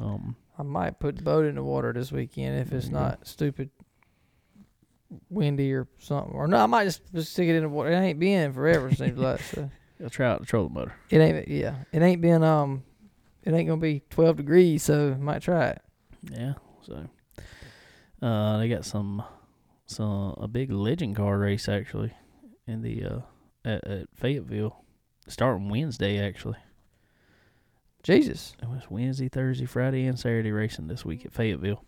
Um, I might put the boat in the water this weekend if it's Yeah. not stupid windy or something. Or no, I might just, just stick it in the water. It ain't been forever. Seems like so. I'll try out the trolling motor. It ain't. Yeah, it ain't been. Um, it ain't gonna be twelve degrees, so might try it. Yeah, so uh, they got some some a big legend car race actually in the uh at, at Fayetteville, starting Wednesday actually. Jesus. It was Wednesday, Thursday, Friday, and Saturday racing this week at Fayetteville.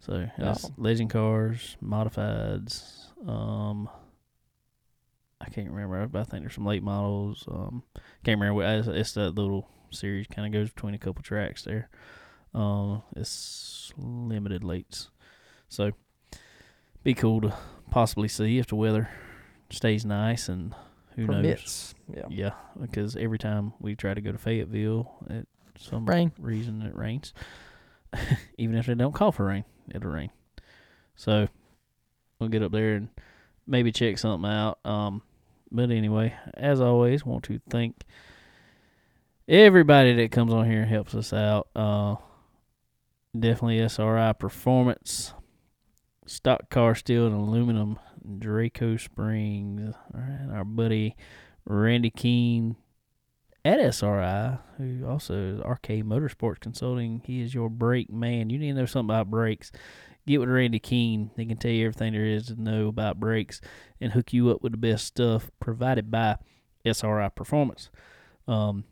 So Awesome. legend cars, modifieds. Um, I can't remember, but I think there's some late models. Um, can't remember. It's, it's that little series kind of goes between a couple tracks there. Um, it's limited lates, so be cool to possibly see if the weather stays nice and who knows. Yeah. Yeah, because every time we try to go to Fayetteville, at some Rain. reason it rains. Even if they don't call for rain, it'll rain. So we'll get up there and maybe check something out. Um, but anyway, as always, want to thank everybody that comes on here and helps us out. Uh, definitely SRI Performance, Stock Car Steel and Aluminum, Draco Springs. Right, our buddy Randy Keene at SRI, who also is RK Motorsports Consulting. He is your brake man. You need to know something about brakes. Get with Randy Keene. He can tell you everything there is to know about brakes and hook you up with the best stuff provided by SRI Performance. Um,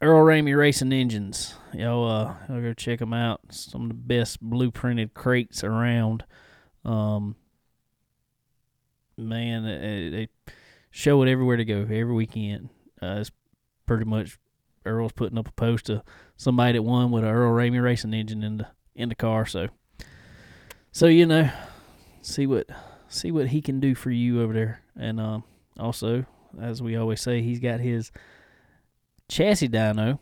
Earl Ramey Racing Engines. Y'all, uh, y'all go check them out. Some of the best blueprinted crates around. Um, man, they, show it everywhere to go every weekend. Uh, it's pretty much Earl's putting up a post somebody that won with a Earl Ramey racing engine in the in the car. So, so you know, see what see what he can do for you over there. And um, also, as we always say, he's got his chassis dyno.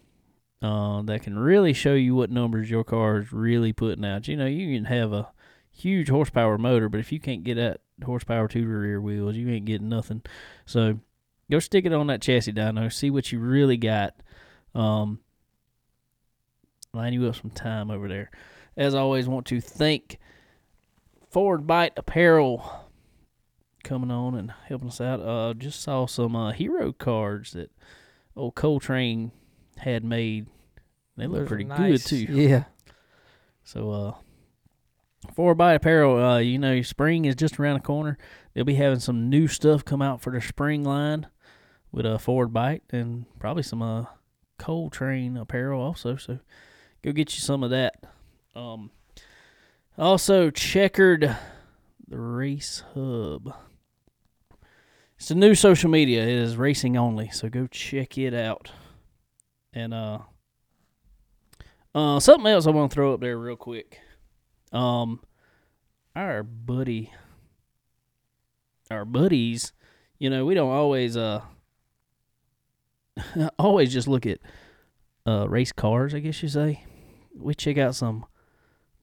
Uh, that can really show you what numbers your car is really putting out. You know, you can have a huge horsepower motor, but if you can't get that horsepower to the rear wheels, you ain't getting nothing. So go stick it on that chassis dyno, see what you really got. Um, line you up some time over there. As always, want to thank Forward Bite Apparel coming on and helping us out. Uh, just saw some uh, hero cards that old Coltrane had made. They look Those are pretty good too. Yeah. So, uh, Forward Bite Apparel, uh, you know, spring is just around the corner. They'll be having some new stuff come out for their spring line. with a forward bite and probably some uh cold train apparel also. So go get you some of that. Um, also checkered the race hub. It's a new social media. It is racing only, so go check it out. And uh, uh, something else I want to throw up there real quick. Um, our buddy, our buddies, you know, we don't always uh, always just look at uh race cars. I guess you say. We check out some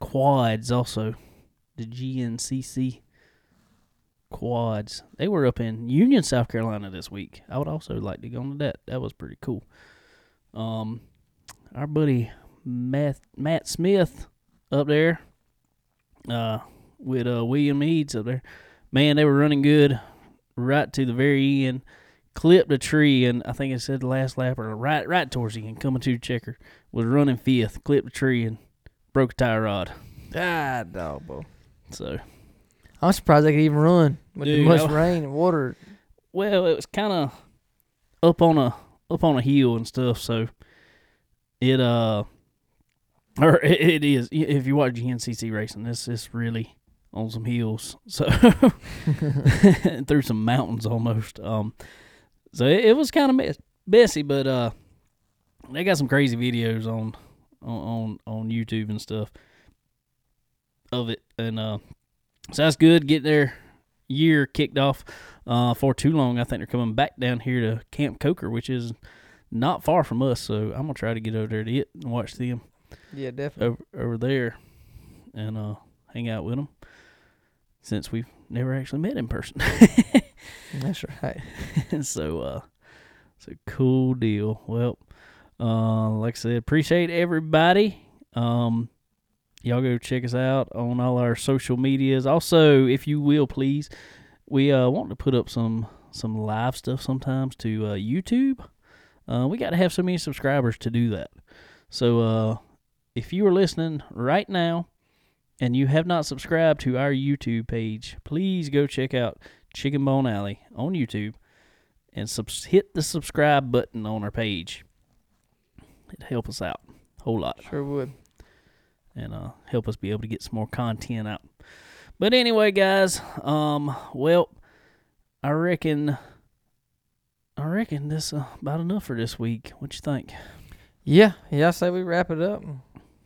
quads also, the GNCC quads. They were up in Union, South Carolina this week. I would also like to go on to that. That was pretty cool. Um, our buddy Matt Matt Smith up there, uh, with uh William Eads up there. Man, they were running good right to the very end. Clipped a tree, and I think it said the last lap or right right towards the end. Coming to the checker was running fifth. Clipped a tree and broke a tire rod. Ah, dog, bro. So I'm surprised they could even run with Dude, the much I- rain and water. Well, it was kind of up on a up on a hill and stuff, so it uh or it, it is if you watch GNCC racing, this is really on some hills, so through some mountains almost. Um, so it, it was kind of mess, messy, but uh, they got some crazy videos on on on on YouTube and stuff of it, and uh, so that's good. Get their year kicked off uh, for too long. I think they're coming back down here to Camp Coker, which is not far from us. So I'm gonna try to get over there to it and watch them Yeah, definitely. over over there and uh, hang out with them. Since we've never actually met in person, That's right. so uh, it's a cool deal. Well, uh, like I said, appreciate everybody. Um, y'all go check us out on all our social medias. Also, if you will, please, we uh want to put up some some live stuff sometimes to uh, YouTube. Uh, we got to have so many subscribers to do that. So, uh, if you are listening right now and you have not subscribed to our YouTube page, please go check out Chicken Bone Alley on YouTube and subs- hit the subscribe button on our page. It'd help us out a whole lot Sure would. and uh, help us be able to get some more content out. But anyway, guys, um, well, I reckon, I reckon this uh, about enough for this week. What you think? Yeah, yeah. I say we wrap it up. and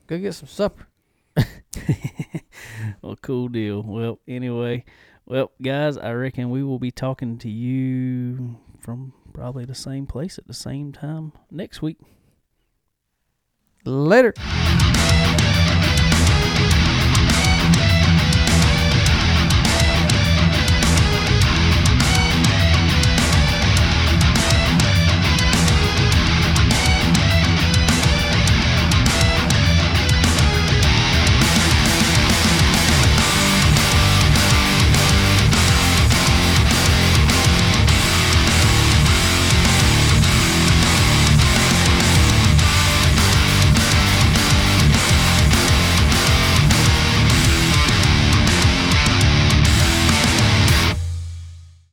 Go get some supper. well, cool deal. Well, anyway, well, guys, I reckon we will be talking to you from probably the same place at the same time next week. Later.